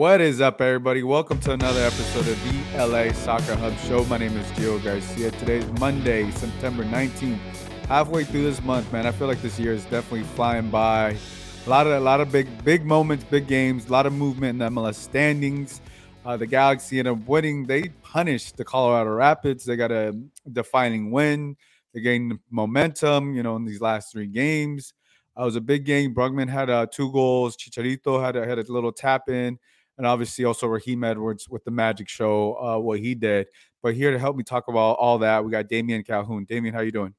What is up, everybody? Welcome to another episode of the LA Soccer Hub Show. My name is Gio Garcia. Today is Monday, September 19th. Halfway through this month, man, I feel like this year is definitely flying by. A lot of a lot of big big moments, big games, a lot of movement in the MLS standings. Uh, the Galaxy ended up winning. They punished the Colorado Rapids. They got a defining win. They gained momentum, you know, in these last three games. Uh, it was a big game. Brugman had uh, two goals. Chicharito had a, had a little tap in and obviously also Raheem Edwards with the Magic Show, uh, what he did. But here to help me talk about all that, we got Damian Calhoun. Damian, how you doing?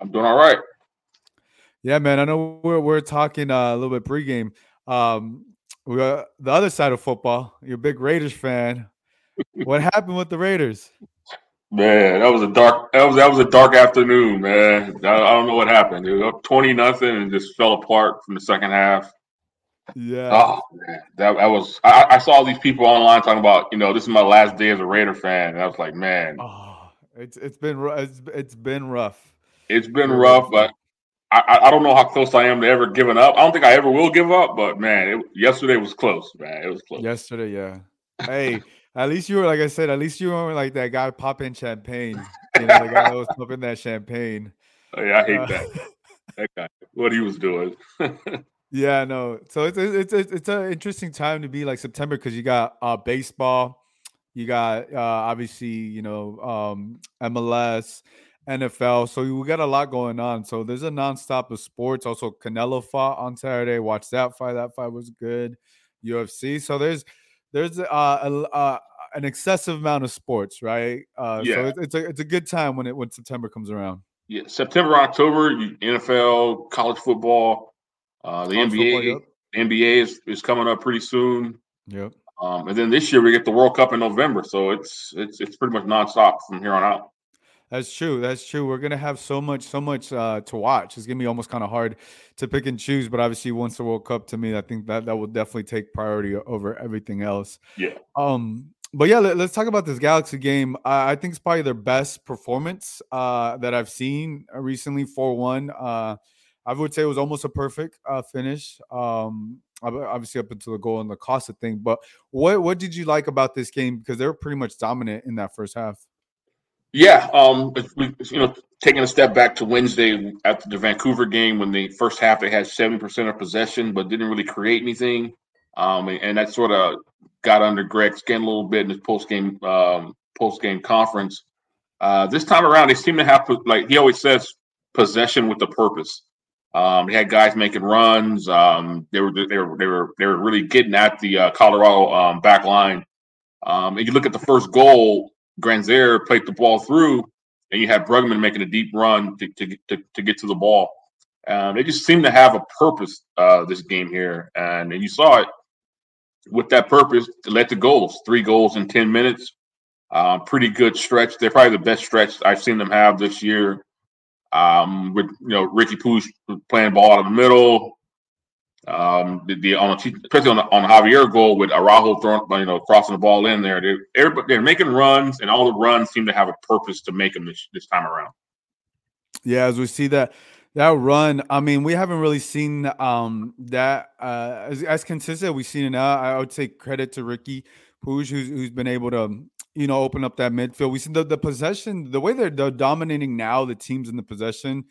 I'm doing all right. Yeah, man. I know we're we're talking uh, a little bit pregame. Um, we got the other side of football. You're a big Raiders fan. what happened with the Raiders? Man, that was a dark. That was that was a dark afternoon, man. I, I don't know what happened. It was up twenty nothing and just fell apart from the second half. Yeah. Oh man, that, that was. I, I, saw these people online talking about, you know, this is my last day as a Raider fan, and I was like, man, oh, it's it's been it's it's been rough. It's been rough, but I, I don't know how close I am to ever giving up. I don't think I ever will give up, but man, it, yesterday was close, man. It was close. Yesterday, yeah. Hey, at least you were like I said. At least you weren't like that guy popping champagne. You know, the guy that was popping that champagne. Oh, yeah, I hate uh, that. that guy. What he was doing. Yeah, no. So it's it's it's it's an interesting time to be like September because you got uh baseball, you got uh obviously you know um MLS, NFL. So we got a lot going on. So there's a nonstop of sports. Also, Canelo fought on Saturday. Watch that fight. That fight was good. UFC. So there's there's uh, a, uh an excessive amount of sports, right? Uh, yeah. So it's, it's a it's a good time when it when September comes around. Yeah, September, October, NFL, college football uh, the NBA. NBA is, is coming up pretty soon. Yep. Um, and then this year we get the World Cup in November, so it's it's it's pretty much nonstop from here on out. That's true. That's true. We're gonna have so much, so much uh, to watch. It's gonna be almost kind of hard to pick and choose. But obviously, once the World Cup, to me, I think that that will definitely take priority over everything else. Yeah. Um. But yeah, let, us talk about this Galaxy game. Uh, I think it's probably their best performance uh, that I've seen recently. Four one. I would say it was almost a perfect uh, finish. Um, obviously up until the goal and the Costa thing. But what what did you like about this game? Because they were pretty much dominant in that first half. Yeah, um, you know, taking a step back to Wednesday after the Vancouver game, when the first half they had seventy percent of possession, but didn't really create anything, um, and, and, that sort of got under Greg's skin a little bit in his post game um, post game conference. Uh, this time around, they seem to have like he always says, possession with a purpose. Um, they had guys making runs. Um, they were they were they were they were really getting at the uh, Colorado um, back line. Um, and you look at the first goal, Grandsir played the ball through, and you had Brugman making a deep run to to, to, to get to the ball. Um, they just seem to have a purpose uh, this game here, and, and you saw it with that purpose to let the goals. Three goals in ten minutes. Uh, pretty good stretch. They're probably the best stretch I've seen them have this year. Um, with you know Riqui Puig playing ball out of the middle. Um, the, the on especially on the, on Javier goal with Araujo throwing you know crossing the ball in there. They're everybody they're making runs, and all the runs seem to have a purpose to make them this, this time around. Yeah, as we see that that run, I mean, we haven't really seen um, that uh, as, as consistent. We've seen it now. I would say credit to Riqui Puig, who's, who's been able to you know, open up that midfield. We see the, the possession, the way they're, they're dominating now, the teams in the possession.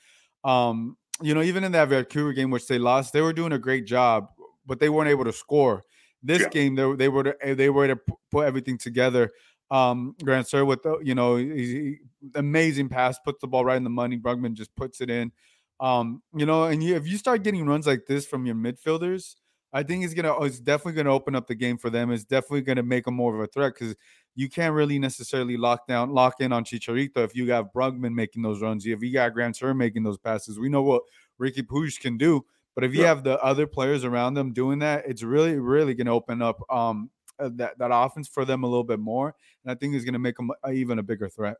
Um, you know, even in that Vancouver game, which they lost, they were doing a great job, but they weren't able to score. This yeah. game, they, they were to, they were to put everything together. Um, Grandsir with the, you know, he, amazing pass, puts the ball right in the money. Brugman just puts it in. Um, you know, and you, if you start getting runs like this from your midfielders, I think it's gonna it's definitely gonna open up the game for them. It's definitely gonna make them more of a threat because you can't really necessarily lock down, lock in on Chicharito if you got Brugman making those runs. If you got Grandsir making those passes, we know what Riqui Puig can do. But if you yeah. have the other players around them doing that, it's really, really going to open up um, uh, that that offense for them a little bit more, and I think it's going to make them even a bigger threat.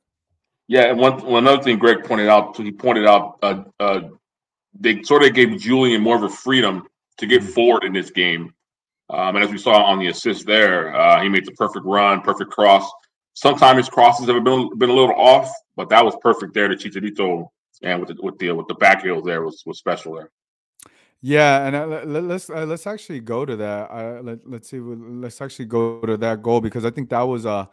Yeah, and one one other thing Greg pointed out, he pointed out uh, uh, they sort of gave Julian more of a freedom to get forward in this game. Um, and as we saw on the assist there, uh, he made the perfect run, perfect cross. Sometimes his crosses have been been a little off, but that was perfect there to Chicharito, and with the with the with the back heel there was was special there. Yeah, and uh, let, let's uh, let's actually go to that. Uh, let, let's see. Let's actually go to that goal because I think that was uh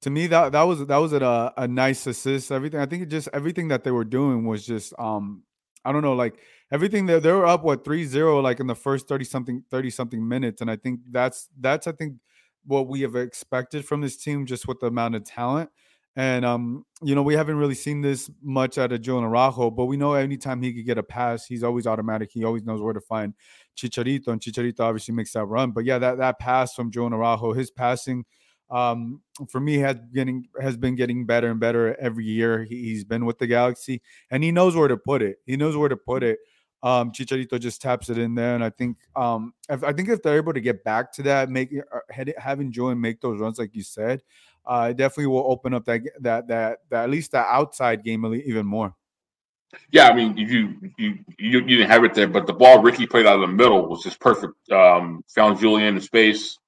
to me that that was that was a, a nice assist. Everything I think it just everything that they were doing was just um I don't know like everything that they were up what 3-0 like in the first 30 something 30 something minutes and I think that's that's I think what we have expected from this team just with the amount of talent. And um, you know, we haven't really seen this much out of Julian Araujo, but we know anytime he could get a pass, he's always automatic. He always knows where to find Chicharito, and Chicharito obviously makes that run. But yeah, that that pass from Julian Araujo, his passing um, for me has getting has been getting better and better every year. He, has been with the Galaxy, and he knows where to put it. He knows where to put it. Um, Chicharito just taps it in there, and I think um, if, I think if they're able to get back to that, make uh, having Julian make those runs like you said, uh, it definitely will open up that that that, that at least that outside game even more. Yeah, I mean, you you you, you didn't have it there, but the ball Riqui played out of the middle was just perfect. Um, found Julian in space.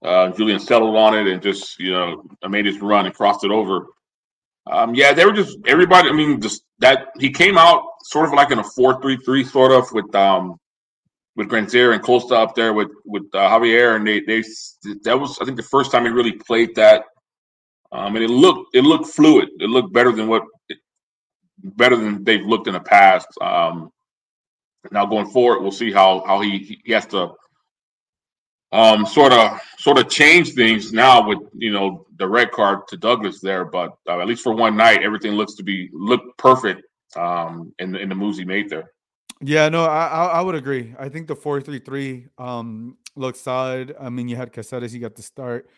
Uh, Julian settled on it and just you know made his run and crossed it over. Um, yeah, they were just everybody. I mean, just that he came out sort of like in a four-three-three sort of with um with Grandsir and Costa up there with with uh, Javier, and they they that was I think the first time he really played that um, and it looked it looked fluid. It looked better than what better than they've looked in the past. Um, now going forward, we'll see how how he he has to um, sort of sort of change things now with you know the red card to Douglas there. But uh, at least for one night, everything looks to be look perfect um, in the in the moves he made there. Yeah, no, I I would agree. I think the four three three um looks solid. I mean, you had Caceres, he got the start.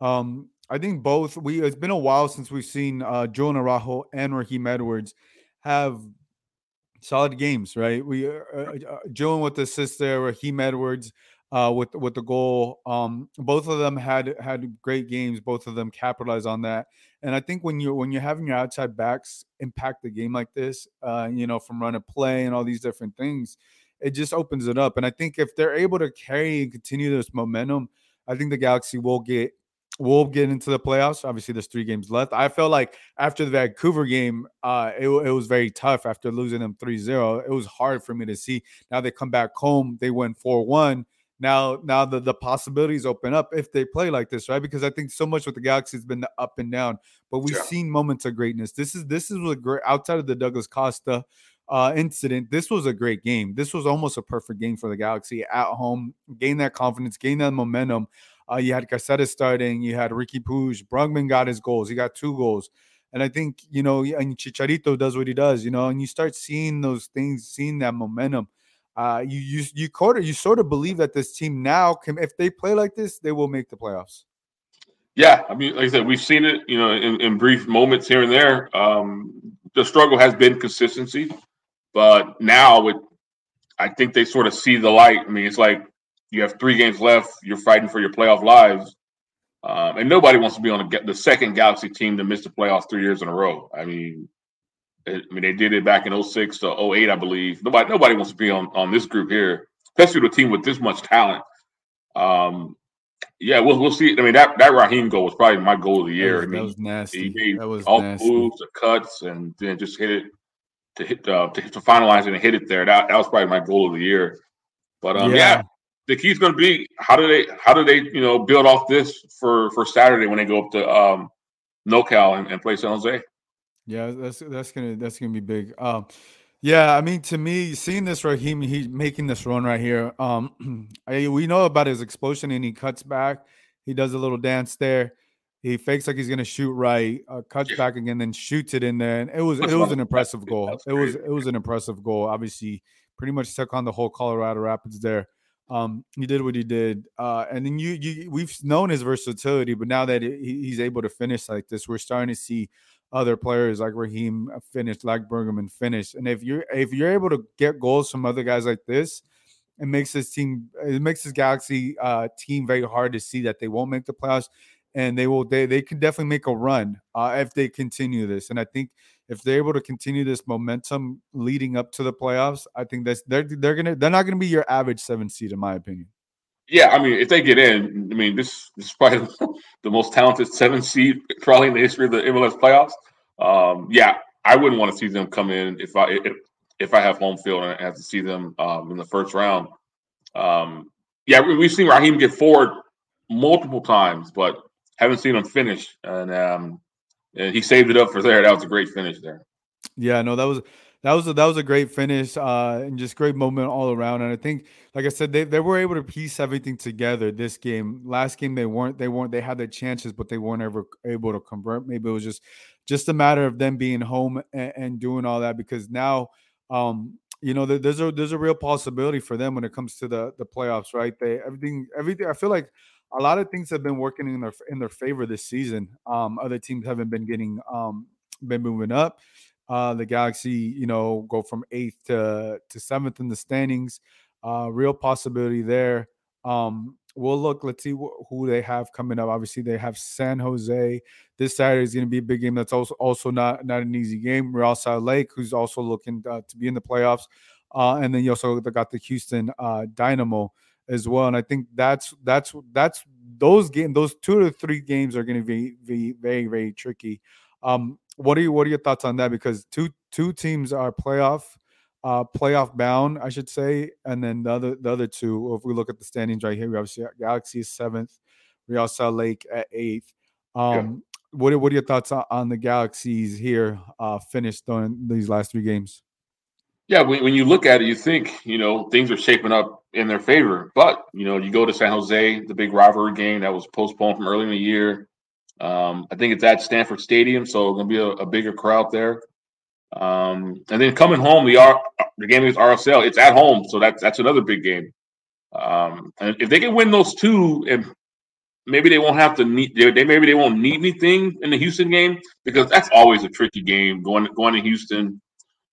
Um, I think both. We it's been a while since we've seen uh, Julian Araujo and Raheem Edwards have solid games, right? We uh, uh, uh Joe with the assist there, Raheem Edwards uh, with with the goal. Um, both of them had had great games. Both of them capitalized on that. And I think when you when you're having your outside backs impact the game like this, uh, you know, from run of play and all these different things, it just opens it up. And I think if they're able to carry and continue this momentum, I think the Galaxy will get we'll get into the playoffs. Obviously, there's three games left. I felt like after the Vancouver game, uh, it, it was very tough after losing them 3 0. It was hard for me to see. Now they come back home, they win 4 1. Now, now the, the possibilities open up if they play like this, right? Because I think so much with the Galaxy has been the up and down, but we've yeah. seen moments of greatness. This is this is a great outside of the Douglas Costa uh, incident. This was a great game. This was almost a perfect game for the Galaxy at home. Gain that confidence, gain that momentum. Uh, you had Caceres starting. You had Riqui Puig. Brugman got his goals. He got two goals. And I think, you know, and Chicharito does what he does, you know, and you start seeing those things, seeing that momentum. Uh, you you you sort of you sort of believe that this team now can, if they play like this, they will make the playoffs. Yeah, I mean, like I said, we've seen it, you know, in, in brief moments here and there. Um, the struggle has been consistency, but now with, I think they sort of see the light. I mean, it's like you have three games left. You're fighting for your playoff lives. Um, and nobody wants to be on the, the second Galaxy team to miss the playoffs three years in a row. I mean, I mean they did it back in 06 to 08, I believe. Nobody nobody wants to be on on this group here, especially with a team with this much talent. Um, yeah, we'll we'll see. I mean that that Raheem goal was probably my goal of the year. That was, I mean, that was nasty. He that was all nasty. moves, the cuts, and then just hit it to hit uh, to, to finalize it and hit it there. That that was probably my goal of the year. But um, yeah. yeah the key is going to be how do they how do they you know build off this for for Saturday when they go up to um, NoCal and, and play San Jose. Yeah, that's that's gonna that's gonna be big. Um, yeah, I mean, to me, seeing this Raheem, he's making this run right here. Um, I, we know about his explosion, and he cuts back. He does a little dance there. He fakes like he's gonna shoot right, uh, cuts yeah. back again, then shoots it in there. And it was it was an impressive goal. It was it was an impressive goal. Obviously, pretty much took on the whole Colorado Rapids there. Um, he did what he did, uh, and then you, you, we've known his versatility, but now that he, he's able to finish like this, we're starting to see other players like Raheem finish, like Brugman finish. And if you're if you're able to get goals from other guys like this, it makes this team, it makes this Galaxy uh, team very hard to see that they won't make the playoffs, and they will they they can definitely make a run uh, if they continue this. And I think if they're able to continue this momentum leading up to the playoffs, I think that's they're they're gonna they're not gonna be your average seven seed in my opinion. Yeah, I mean, if they get in, I mean, this, this is probably the most talented seven seed probably in the history of the MLS playoffs. Um, yeah, I wouldn't want to see them come in if I if if I have home field and I have to see them um, in the first round. Um, yeah, we, have seen Raheem get forward multiple times, but haven't seen him finish. And, um, and he saved it up for there. That was a great finish there. Yeah, no, that was that was a, that was a great finish uh, and just great moment all around. And I think, like I said, they, they were able to piece everything together this game. Last game they weren't they weren't they had their chances, but they weren't ever able to convert. Maybe it was just just a matter of them being home and, and doing all that because now. Um, you know, there's a there's a real possibility for them when it comes to the the playoffs, right? They everything everything. I feel like a lot of things have been working in their in their favor this season. Um, other teams haven't been getting um, been moving up. Uh, the Galaxy, you know, go from eighth to to seventh in the standings. Uh, real possibility there. Um, we'll look. Let's see wh- who they have coming up. Obviously, they have San Jose. This Saturday is going to be a big game. That's also also not not an easy game. Real Salt Lake, who's also looking uh, to be in the playoffs, uh, and then you also got the Houston uh, Dynamo as well. And I think that's that's that's those game those two to three games are going to be, be very very tricky. Um, what are you what are your thoughts on that? Because two two teams are playoff uh playoff bound, I should say, and then the other the other two, if we look at the standings right here, we have Galaxy is seventh, Real Salt Lake at eighth. Um, yeah. what what are your thoughts on the Galaxies here uh finished on these last three games? Yeah, when, when you look at it, you think you know things are shaping up in their favor, but you know you go to San Jose, the big rivalry game that was postponed from early in the year. Um, I think it's at Stanford Stadium, so it's going to be a, a, bigger crowd there. Um, and then coming home, the R, the game against RSL, it's at home, so that's that's another big game. Um, and if they can win those two, and maybe they won't have to need they, they, maybe they won't need anything in the Houston game because that's always a tricky game going going to Houston,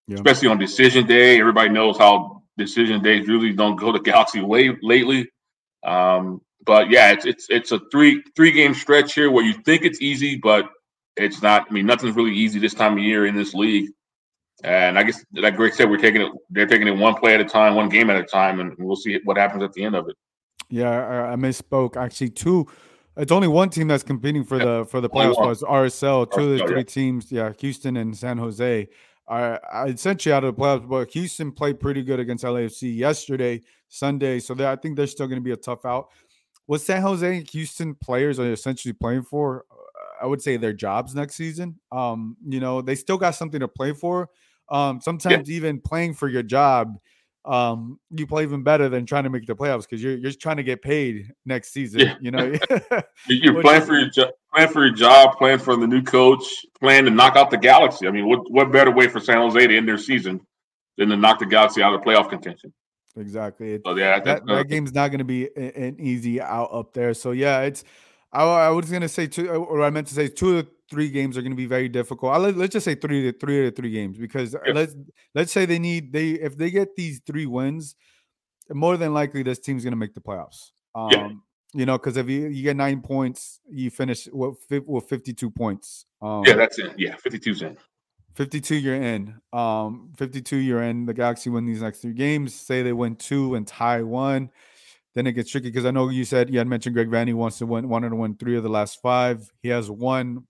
yeah. especially on decision day. Everybody knows how decision days really don't go the Galaxy way lately. Um, but yeah, it's it's it's a three three game stretch here where you think it's easy, but it's not. I mean, nothing's really easy this time of year in this league. And I guess, like Greg said, we're taking it. They're taking it one play at a time, one game at a time, and we'll see what happens at the end of it. Yeah, I, I misspoke. Actually, two. It's only one team that's competing for the for the playoffs. It's RSL. Two RSL, of the three yeah. teams, yeah, Houston and San Jose, are, are essentially out of the playoffs. But Houston played pretty good against LAFC yesterday, Sunday. So I think they're still going to be a tough out what San Jose and Houston players are essentially playing for, uh, I would say their jobs next season. Um, you know, they still got something to play for. Um, sometimes yeah. even playing for your job, um, you play even better than trying to make the playoffs because you're you're trying to get paid next season. Yeah. You know, you're playing for your job, playing for your job, playing for the new coach, playing to knock out the Galaxy. I mean, what what better way for San Jose to end their season than to knock the Galaxy out of playoff contention? Exactly. So yeah, that, that game's not going to be an easy out up there. So yeah, it's. I, I was going to say two, or I meant to say two or three games are going to be very difficult. I, let, us just say three to three to three games because yeah. let's let's say they need they if they get these three wins, more than likely this team's going to make the playoffs. Um, yeah. You know, because if you, you get nine points, you finish with, with fifty two points. Um, yeah, that's it. Yeah, fifty two in. 52 year in. Um, 52 year in. The Galaxy win these next three games. Say they win two and tie one. Then it gets tricky because I know you said you had mentioned Greg Vanney wants to win, wanted to win three of the last five. He has one.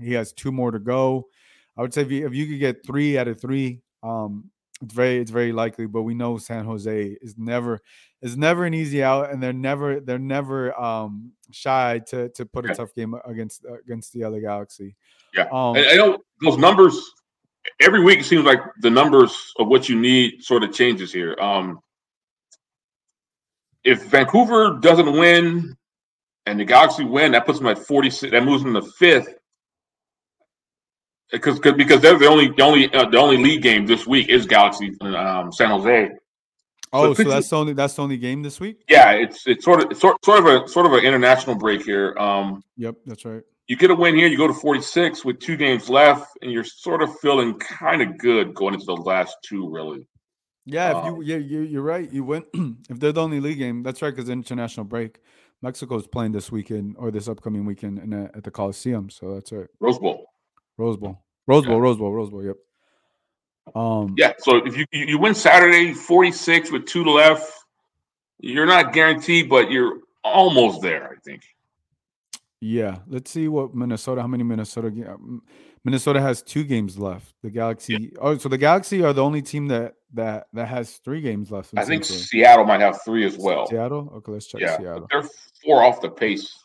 He has two more to go. I would say if you, if you could get three out of three, um, it's very it's very likely. But we know San Jose is never is never an easy out, and they're never they're never um, shy to to put a tough game against against the other Galaxy. Yeah, um, I know those numbers every week it seems like the numbers of what you need sort of changes here. Um, if Vancouver doesn't win and the Galaxy win, that puts them at 46. That moves them to fifth. Because because they're the only the only uh, the only league game this week is Galaxy um, San Jose. Oh, so, so that's the only that's the only game this week. Yeah, it's it's sort of it's sort, sort of a sort of an international break here. Um, yep, that's right you get a win here, you go to 46 with two games left, and you're sort of feeling kind of good going into the last two, really. Yeah, if you um, yeah you, you're right. You win if they're the only league game. That's right, because international break. Mexico is playing this weekend or this upcoming weekend in a, at the Coliseum, so that's right. Rose Bowl. Rose Bowl. Rose Bowl. Yeah. Rose Bowl. Rose Bowl. Yep. Um. Yeah. So if you you win Saturday, 46 with two left, you're not guaranteed, but you're almost there. I think. Yeah, let's see what Minnesota. How many Minnesota? Minnesota has two games left. The Galaxy. Yeah. Oh, so the Galaxy are the only team that that that has three games left. I think Seattle might have three as well. Seattle. Okay, let's check yeah, Seattle. They're four off the pace.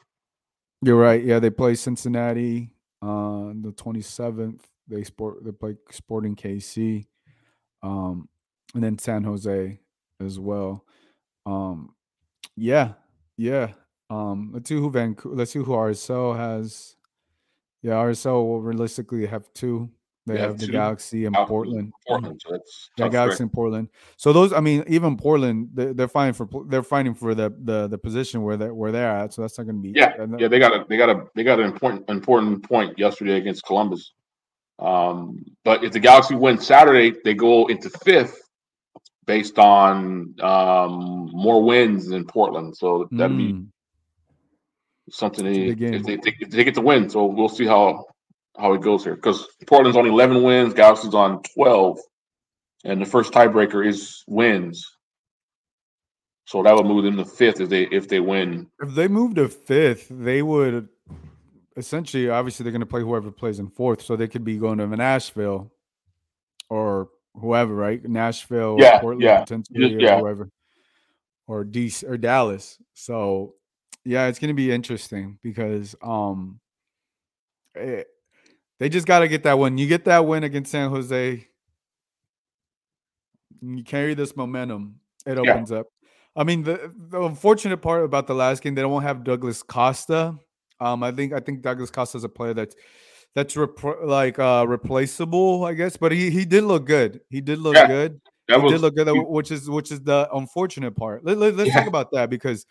You're right. Yeah, they play Cincinnati on the 27th. They sport. They play Sporting KC, um, and then San Jose as well. Um, yeah, yeah. Um, let's see who Vancouver. Let's see who RSL has. Yeah, RSL will realistically have two. They have, have the Galaxy and Portland. Portland, so yeah, Galaxy and Portland. So those, I mean, even Portland, they, they're fighting for they're fighting for the the the position where they where they're at. So that's not going to be. Yeah, yeah, they got a they got a they got an important important point yesterday against Columbus. Um, but if the Galaxy win Saturday, they go into fifth based on um, more wins than Portland. So that'd mm. be something they, if, they, if they get to win. So we'll see how how it goes here because Portland's on 11 wins, Galaxy's on 12, and the first tiebreaker is wins. So that would move them to fifth if they if they win. If they move to fifth, they would essentially obviously they're going to play whoever plays in fourth, so they could be going to Nashville or whoever, right? Nashville, yeah, Portland, yeah, yeah. whoever, or DC or Dallas. So yeah, it's going to be interesting because um, it, eh, they just got to get that win. You get that win against San Jose, you carry this momentum. It opens yeah. up. I mean, the, the unfortunate part about the last game, they don't have Douglas Costa. Um, I think I think Douglas Costa is a player that's that's rep- like uh replaceable, I guess. But he he did look good. He did look yeah, good. That he was, did look good, which is which is the unfortunate part. Let, us let, yeah. talk about that because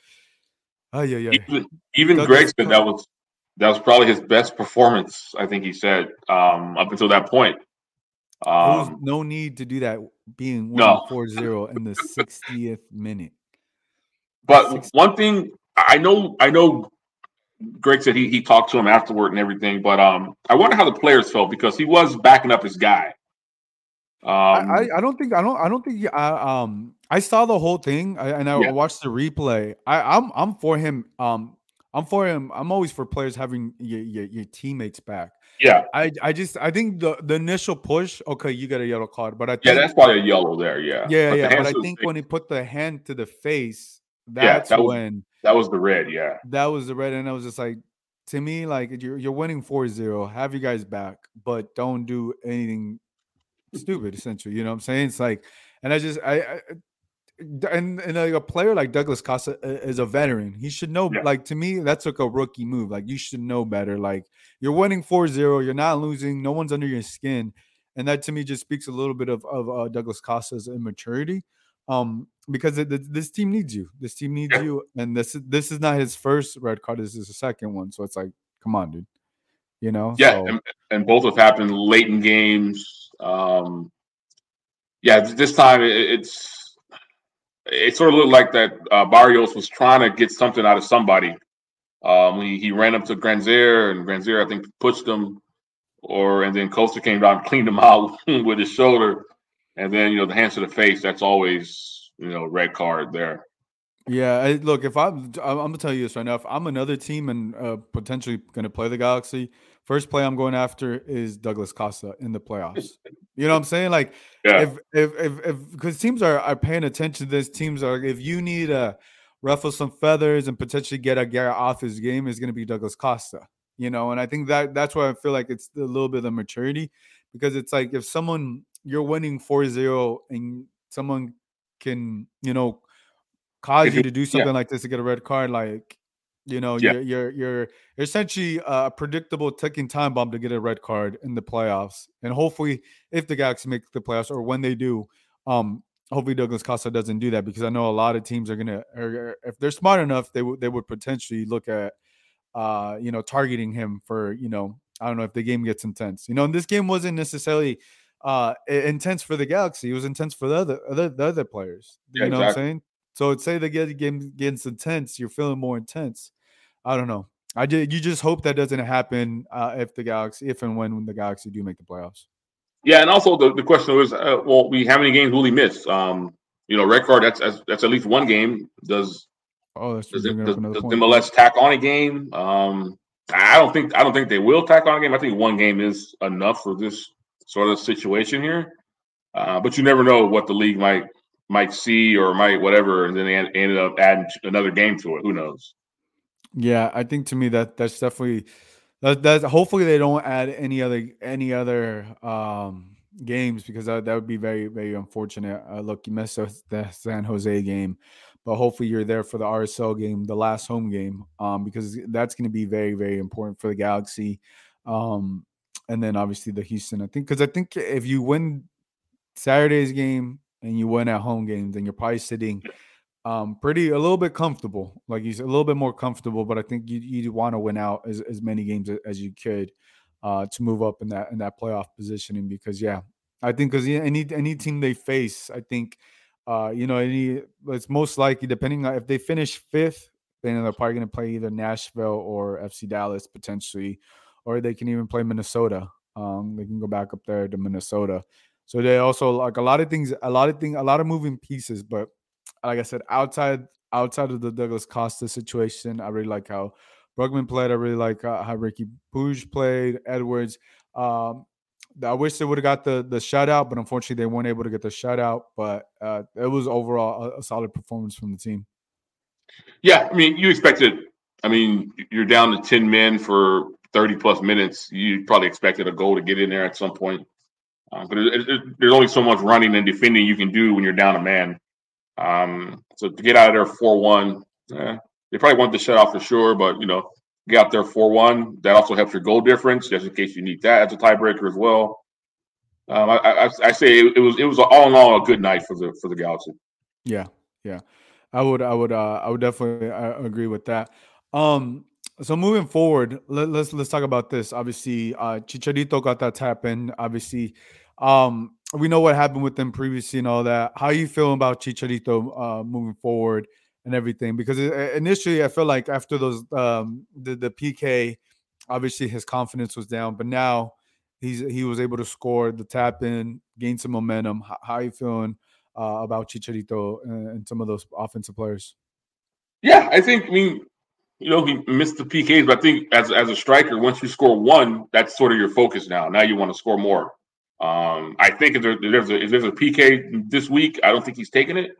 Oh yeah, yeah. Even, even Greg said that was that was probably his best performance. I think he said um, up until that point. Um, no need to do that being no 4-0 in the 60th minute. But 60th. one thing I know, I know Greg said he, he talked to him afterward and everything, but um, I wonder how the players felt because he was backing up his guy. Um, I, I don't think I don't I don't think I um I saw the whole thing and I yeah. watched the replay. I I'm I'm for him. Um, I'm for him. I'm always for players having your, your, your teammates back. Yeah. I I just I think the the initial push. Okay, you got a yellow card, but I think, yeah, that's probably a yellow there. Yeah. Yeah, but yeah. But I think when he put the hand to the face, that's yeah, that was, when that was the red. Yeah. That was the red, and I was just like, to me, like you're you're winning 4-0. Have you guys back, but don't do anything stupid essentially you know what i'm saying it's like and i just i, I and, and like a player like Douglas Costa is a veteran. He should know. Yeah. Like to me, that's like a rookie move. Like you should know better. Like you're winning 4-0, you're not losing. No one's under your skin, and that to me just speaks a little bit of of uh, Douglas Costa's immaturity. Um, because it, this team needs you. This team needs yeah. you, and this this is not his first red card. This is the second one. So it's like, come on, dude. You know. Yeah, so, and, and both have happened late in games um, yeah, this time it's it sort of looked like that uh, Barrios was trying to get something out of somebody. Um, he, he ran up to Grandsir, and Grandsir I think pushed him, or and then Costa came down and cleaned him out with his shoulder, and then you know the hands to the face. That's always you know red card there. Yeah, I, look, if I'm, I'm, gonna tell you this right now. If I'm another team and uh, potentially to play the Galaxy, First play I'm going after is Douglas Costa in the playoffs. You know what I'm saying? Like, yeah. if if if if because teams are are paying attention to this, teams are if you need to ruffle some feathers and potentially get a guy off his game is going to be Douglas Costa. You know, and I think that that's why I feel like it's a little bit of maturity because it's like if someone you're winning 4-0 and someone can you know cause you to do something yeah. like this to get a red card like you know, yeah. you're, you're you're essentially a predictable ticking time bomb to get a red card in the playoffs. And hopefully, if the Galaxy make the playoffs or when they do, um, hopefully Douglas Costa doesn't do that because I know a lot of teams are gonna, or if they're smart enough, they would they would potentially look at, uh, you know, targeting him for you know, I don't know if the game gets intense. You know, and this game wasn't necessarily uh intense for the Galaxy. It was intense for the other other the other players. Yeah, you know exactly. what I'm saying? So say the game gets intense, you're feeling more intense. I don't know. I did. You just hope that doesn't happen uh, if the Galaxy, if and when, when the Galaxy do make the playoffs. Yeah, and also the, the question was, uh, well, we how many games will he miss? Um, you know, red card. That's that's at least one game. Does oh, that's does, it, does, does MLS tack on a game? Um, I don't think I don't think they will tack on a game. I think one game is enough for this sort of situation here. Uh, but you never know what the league might might see or might whatever, and then they ended up adding another game to it. Who knows? Yeah, I think to me that that's definitely that. That hopefully they don't add any other any other um games because that, that would be very very unfortunate. Uh, look, you missed the San Jose game, but hopefully you're there for the RSL game, the last home game, um, because that's going to be very very important for the Galaxy, um, and then obviously the Houston. I think because I think if you win Saturday's game and you win at home games, then you're probably sitting um pretty a little bit comfortable like he's a little bit more comfortable but i think you you want to win out as, as many games as you could uh to move up in that in that playoff positioning because yeah i think because any any team they face i think uh you know any it's most likely depending on if they finish fifth then they're probably going to play either nashville or fc dallas potentially or they can even play minnesota um they can go back up there to minnesota so they also like a lot of things a lot of things a lot of moving pieces but like I said, outside outside of the Douglas Costa situation, I really like how Brugman played. I really like uh, how Riqui Puig played. Edwards. Um, I wish they would have got the the shutout, but unfortunately they weren't able to get the shutout. But uh, it was overall a, a, solid performance from the team. Yeah, I mean, you expected. I mean, you're down to ten men for thirty plus minutes. You probably expected a goal to get in there at some point. Uh, but it, it, there's only so much running and defending you can do when you're down a man. Um, so to get out of there four one, eh, they probably want the shutout for sure, but you know, get out there four one. That also helps your goal difference, just in case you need that as a tiebreaker as well. Um, I, I, I, say it, it, was it was all in all a good night for the for the Galaxy. Yeah, yeah, I would I would uh, I would definitely uh, agree with that. Um, so moving forward, let, us let's, let's talk about this. Obviously, uh, Chicharito got that tap in. Obviously, um, we know what happened with them previously and all that. How you feeling about Chicharito uh, moving forward and everything? Because initially, I feel like after those um, the the PK, obviously his confidence was down, but now he's he was able to score the tap in, gain some momentum. How, how are you feeling uh, about Chicharito and, and some of those offensive players? Yeah, I think. I mean, you know, he missed the PKs, but I think as as a striker, once you score one, that's sort of your focus now. Now you want to score more. Um, I think if, there, if, there's a, if there's a PK this week, I don't think he's taking it.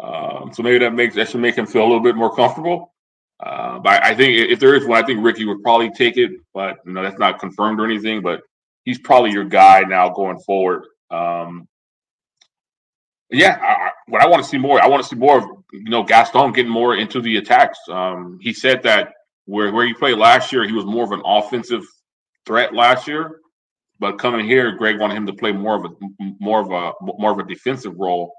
Um, so maybe that makes that should make him feel a little bit more comfortable. Uh, but I think if there is one, I think Riqui would probably take it. But you know, that's not confirmed or anything. But he's probably your guy now going forward. Um, yeah, I, what I want to see more, I want to see more of you know Gaston getting more into the attacks. Um, he said that where where he played last year, he was more of an offensive threat last year. But coming here, Greg wanted him to play more of a more of a more of a defensive role.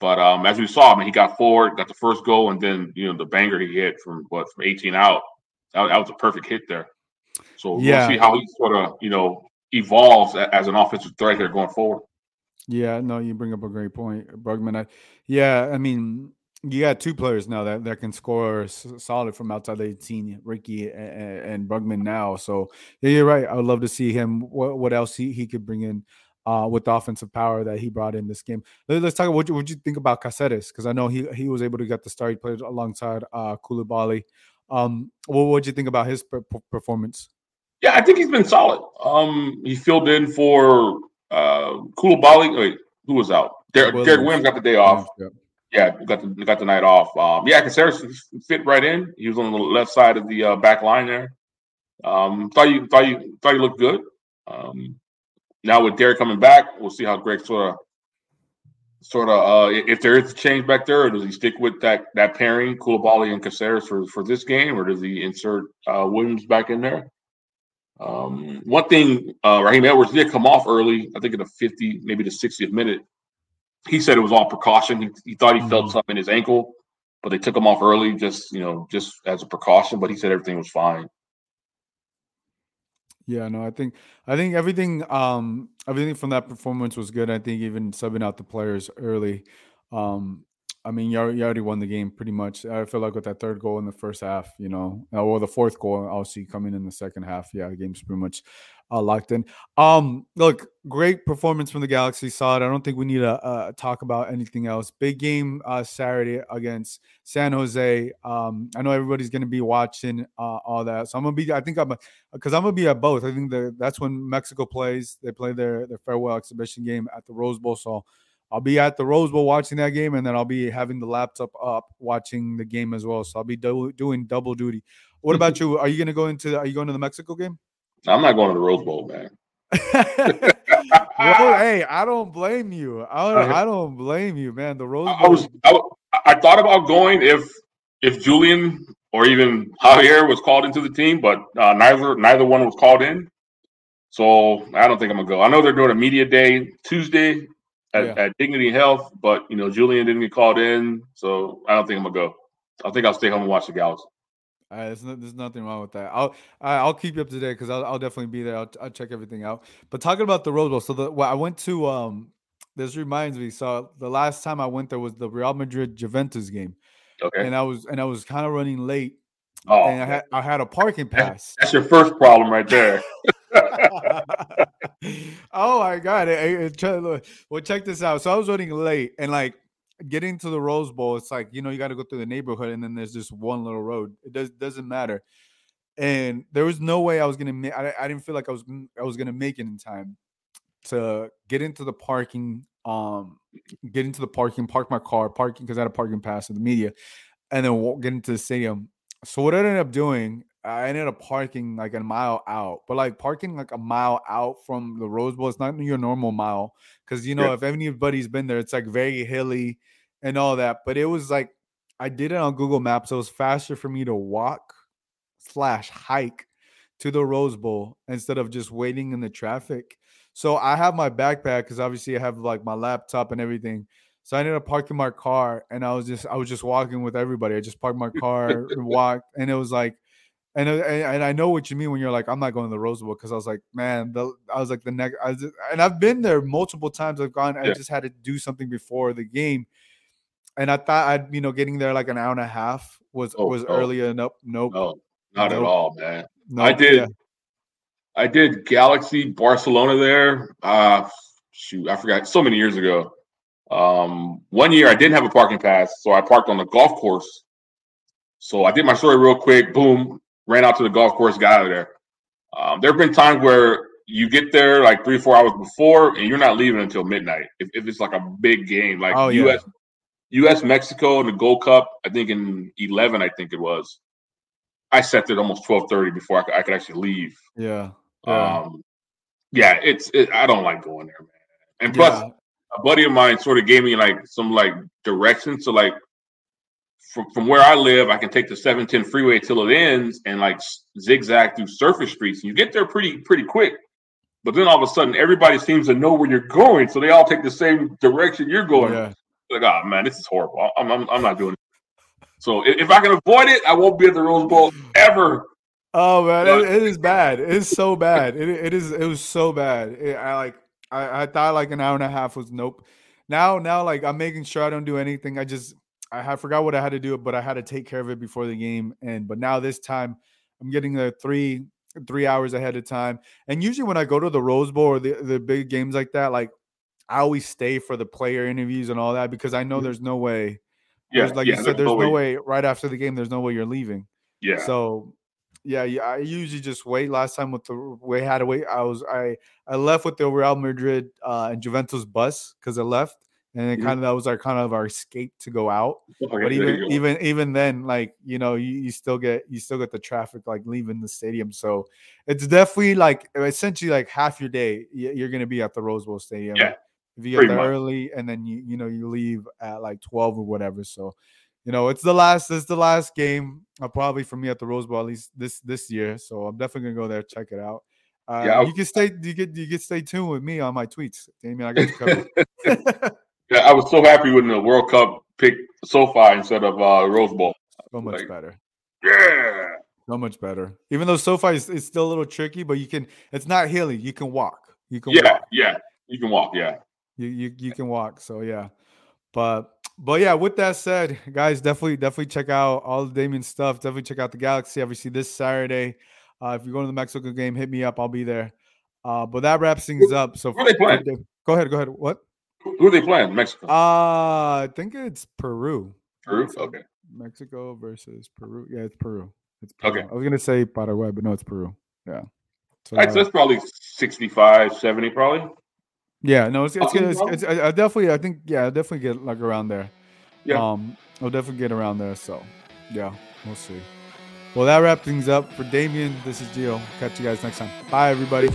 But um, as we saw, I mean, he got forward, got the first goal, and then you know the banger he hit from what from 18 out. That, that was a perfect hit there. So yeah. we'll see how he sort of you know evolves as an offensive threat here going forward. Yeah, no, you bring up a great point, Brugman. I, yeah, I mean, you got two players now that, that can score solid from outside the 18, Riqui and, and Brugman now. So yeah, you're right. I would love to see him. What, what else he, he could bring in uh, with the offensive power that he brought in this game. Let, us talk. What what you think about Caceres? Because I know he he was able to get the start. He played alongside uh, Coulibaly. Um, what what you think about his per- performance? Yeah, I think he's been solid. Um, he filled in for uh, Coulibaly. Wait, who was out? Derek, Williams. Derek Williams got the day off. Yeah yeah, got the got the night off. Um, yeah, Caceres fit right in. He was on the left side of the uh, back line there. Um, thought you thought you thought you looked good. Um, now with Derek coming back, we'll see how Greg sort of sort of uh, if there is a change back there, does he stick with that that pairing, Coulibaly and Caceres for for this game, or does he insert uh, Williams back in there? Um, one thing, uh, Raheem Edwards did come off early. I think in the 50, maybe the 60th minute he said it was all precaution. He, he thought he mm-hmm. felt something in his ankle, but they took him off early, just you know, just as a precaution. But he said everything was fine. Yeah, no, I think I think everything um everything from that performance was good. I think even subbing out the players early um I mean, you already, you already won the game pretty much. I feel like with that third goal in the first half, you know, or the fourth goal, obviously coming in the second half, yeah, the game's pretty much uh, locked in. Um, look, great performance from the Galaxy. Saw it. I don't think we need to uh, talk about anything else. Big game uh, Saturday against San Jose. Um, I know everybody's gonna be watching uh, all that, so I'm gonna be. I think I'm because I'm gonna be at both. I think the, that's when Mexico plays. They play their their farewell exhibition game at the Rose Bowl. So I'll be at the Rose Bowl watching that game, and then I'll be having the laptop up watching the game as well. So I'll be do- doing double duty. What about you? Are you going to go into? Are you going to the Mexico game? I'm not going to the Rose Bowl, man. well, hey, I don't blame you. I don't, I don't blame you, man. The Rose Bowl. I was, I, I thought about going if if Julian or even Javier was called into the team, but uh, neither neither one was called in. So I don't think I'm gonna go. I know they're doing a media day Tuesday at, yeah. at, Dignity Health, but you know Julian didn't get called in, so I don't think I'm gonna go. I think I'll stay home and watch the Galaxy. Right, there's, no, there's nothing wrong with that. I'll I'll keep you up to date because I'll, I'll definitely be there. I'll, I'll check everything out. But talking about the Rose Bowl, so the well, I went to um. This reminds me. So the last time I went there was the Real Madrid Juventus game. Okay. And I was and I was kind of running late. Oh, and I had I had a parking pass. That's your first problem right there. oh my god! Well, check this out. So I was running late, and like getting to the Rose Bowl, it's like you know you got to go through the neighborhood, and then there's just one little road. It does doesn't matter. And there was no way I was gonna make. I, I didn't feel like I was I was gonna make it in time to get into the parking. Um, get into the parking, park my car, parking because I had a parking pass at the media, and then walk, get into the stadium. So what I ended up doing I ended up parking like a mile out, but like parking like a mile out from the Rose Bowl, it's not your normal mile because you know yeah. if anybody's been there, it's like very hilly and all that. But it was like I did it on Google Maps, so it was faster for me to walk slash hike to the Rose Bowl instead of just waiting in the traffic. So I have my backpack because obviously I have like my laptop and everything. So I ended up parking my car and I was just I was just walking with everybody. I just parked my car and walked, and it was like and, uh, and I know what you mean when you're like, I'm not going to the Rose Bowl because I was like, man, the, I was like the next, I was, and I've been there multiple times. I've gone, yeah. I just had to do something before the game, and I thought I'd, you know, getting there like an hour and a half was oh, was oh. early enough. Nope, no, not nope. at all, man. Nope. I did, yeah. I did Galaxy Barcelona there. Uh shoot, I forgot so many years ago. Um, one year I didn't have a parking pass, so I parked on the golf course. So I did my story real quick. Boom, ran out to the golf course, got out of there. Um, there have been times where you get there like three, four hours before, and you're not leaving until midnight. If, if it's like a big game, like oh, U.S. Yeah. U.S. Mexico in the Gold Cup, I think in eleven, I think it was. I sat there almost twelve thirty before I could, I could, actually leave. Yeah. Yeah. Um, yeah, it's it, I don't like going there, man. And plus, yeah. a buddy of mine sort of gave me like some like directions. to like from, from where I live, I can take the 710 freeway till it ends and like zigzag through surface streets. And you get there pretty pretty quick. But then all of a sudden, everybody seems to know where you're going, so they all take the same direction you're going. Yeah. Like, oh man, this is horrible. I'm, I'm, I'm not doing it. So if, if I can avoid it, I won't be at the Rose Bowl ever. Oh man, it, it is bad. It is so bad. It, it is. It was so bad. It, I like. I, I thought like an hour and a half was nope. Now, now, like I'm making sure I don't do anything. I just I forgot what I had to do, but I had to take care of it before the game. And but now this time, I'm getting the three three hours ahead of time. And usually when I go to the Rose Bowl or the, the big games like that, like I always stay for the player interviews and all that because I know mm-hmm. there's no way. Yeah, like yeah, you said, there's no way. way right after the game. There's no way you're leaving. Yeah. So yeah, yeah, I usually just wait. Last time with the way I had to wait, I was I I left with the Real Madrid uh, and Juventus bus because I left, and it kind of that was our kind of our escape to go out. Okay, but even even even then, like you know, you, you still get you still get the traffic like leaving the stadium. So it's definitely like essentially like half your day you're gonna be at the Rose Bowl Stadium. Yeah. If you get there early and then you you know you leave at like twelve or whatever. So you know it's the last it's the last game uh, probably for me at the Rose Bowl at least this this year. So I'm definitely gonna go there check it out. Uh, yeah, you can stay. You get you can stay tuned with me on my tweets, Damian. I got you covered. Yeah, I was so happy when the World Cup picked SoFi instead of uh, Rose Bowl. So much like, better. Yeah. So much better. Even though SoFi is, is still a little tricky, but you can. It's not hilly. You can walk. You can. Yeah, walk. yeah. You can walk. Yeah. You you you can walk. So yeah, but but yeah, with that said, guys, definitely definitely check out all the Damian stuff. Definitely check out the Galaxy. Obviously, this Saturday. Uh, if you're going to the Mexico game, hit me up. I'll be there. Uh, but that wraps things up. So who they playing? Go ahead. Go ahead. What? Who are they playing? Mexico. Uh, I think it's Peru. Peru. Okay. Mexico versus Peru. Yeah, it's Peru. It's Peru. Okay. I was gonna say Paraguay, but no, it's Peru. Yeah. So, right, so that's probably 65, 70 probably. Yeah, no, it's it's, it's, it's, it's I definitely I think yeah, I definitely get like around there. Yeah. Um, I'll definitely get around there. So, yeah, we'll see. Well, that wraps things up for Damian. This is Gio. Catch you guys next time. Bye, everybody.